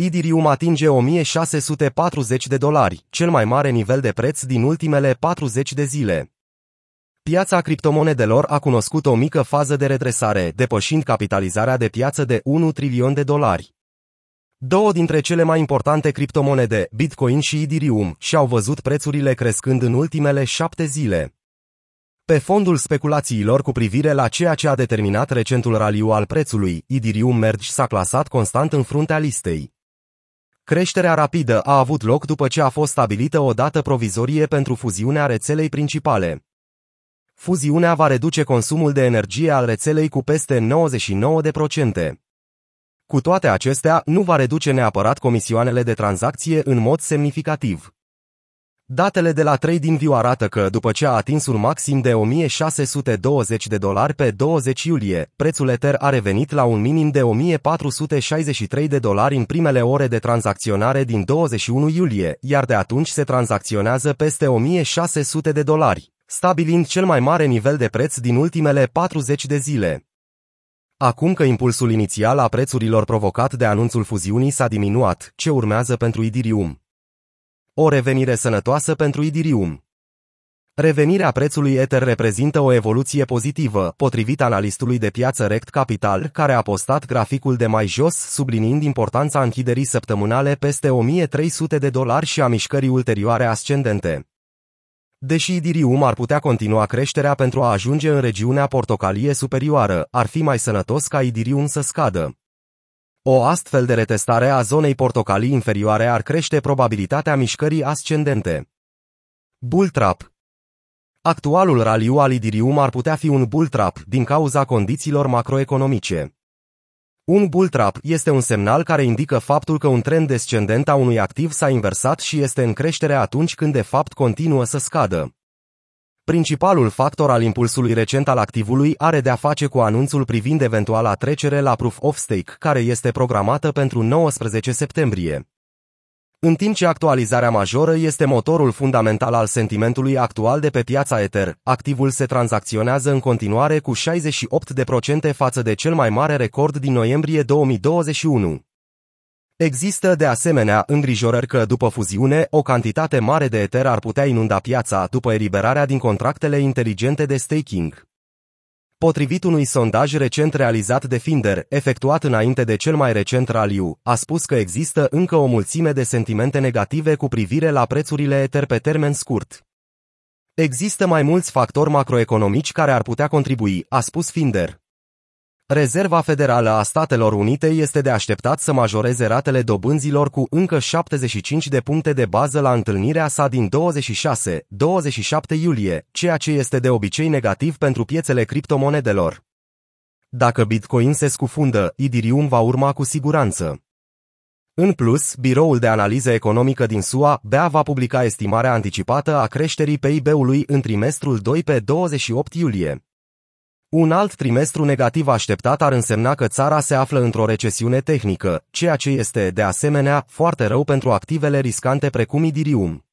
Idirium atinge 1640 de dolari, cel mai mare nivel de preț din ultimele 40 de zile. Piața criptomonedelor a cunoscut o mică fază de redresare, depășind capitalizarea de piață de 1 trilion de dolari. Două dintre cele mai importante criptomonede, Bitcoin și Ethereum, și-au văzut prețurile crescând în ultimele șapte zile. Pe fondul speculațiilor cu privire la ceea ce a determinat recentul raliu al prețului, Ethereum Merge s-a clasat constant în fruntea listei. Creșterea rapidă a avut loc după ce a fost stabilită o dată provizorie pentru fuziunea rețelei principale. Fuziunea va reduce consumul de energie al rețelei cu peste 99%. Cu toate acestea, nu va reduce neapărat comisioanele de tranzacție în mod semnificativ. Datele de la TradingView arată că, după ce a atins un maxim de 1620 de dolari pe 20 iulie, prețul Ether a revenit la un minim de 1463 de dolari în primele ore de tranzacționare din 21 iulie, iar de atunci se tranzacționează peste 1600 de dolari, stabilind cel mai mare nivel de preț din ultimele 40 de zile. Acum că impulsul inițial a prețurilor provocat de anunțul fuziunii s-a diminuat, ce urmează pentru Idirium? O revenire sănătoasă pentru Idirium. Revenirea prețului Ether reprezintă o evoluție pozitivă, potrivit analistului de piață Rect Capital, care a postat graficul de mai jos, subliniind importanța închiderii săptămânale peste 1300 de dolari și a mișcării ulterioare ascendente. Deși Idirium ar putea continua creșterea pentru a ajunge în regiunea portocalie superioară, ar fi mai sănătos ca Idirium să scadă. O astfel de retestare a zonei portocalii inferioare ar crește probabilitatea mișcării ascendente. Bull trap Actualul raliu al Idirium ar putea fi un bull trap din cauza condițiilor macroeconomice. Un bull trap este un semnal care indică faptul că un trend descendent a unui activ s-a inversat și este în creștere atunci când de fapt continuă să scadă. Principalul factor al impulsului recent al activului are de-a face cu anunțul privind eventuala trecere la Proof of Stake, care este programată pentru 19 septembrie. În timp ce actualizarea majoră este motorul fundamental al sentimentului actual de pe piața Ether, activul se tranzacționează în continuare cu 68% față de cel mai mare record din noiembrie 2021. Există de asemenea îngrijorări că după fuziune, o cantitate mare de Ether ar putea inunda piața după eliberarea din contractele inteligente de staking. Potrivit unui sondaj recent realizat de Finder, efectuat înainte de cel mai recent raliu, a spus că există încă o mulțime de sentimente negative cu privire la prețurile Ether pe termen scurt. Există mai mulți factori macroeconomici care ar putea contribui, a spus Finder. Rezerva Federală a Statelor Unite este de așteptat să majoreze ratele dobânzilor cu încă 75 de puncte de bază la întâlnirea sa din 26-27 iulie, ceea ce este de obicei negativ pentru piețele criptomonedelor. Dacă Bitcoin se scufundă, Ethereum va urma cu siguranță. În plus, Biroul de Analiză Economică din SUA, BEA, va publica estimarea anticipată a creșterii PIB-ului în trimestrul 2 pe 28 iulie. Un alt trimestru negativ așteptat ar însemna că țara se află într-o recesiune tehnică, ceea ce este, de asemenea, foarte rău pentru activele riscante precum Idirium.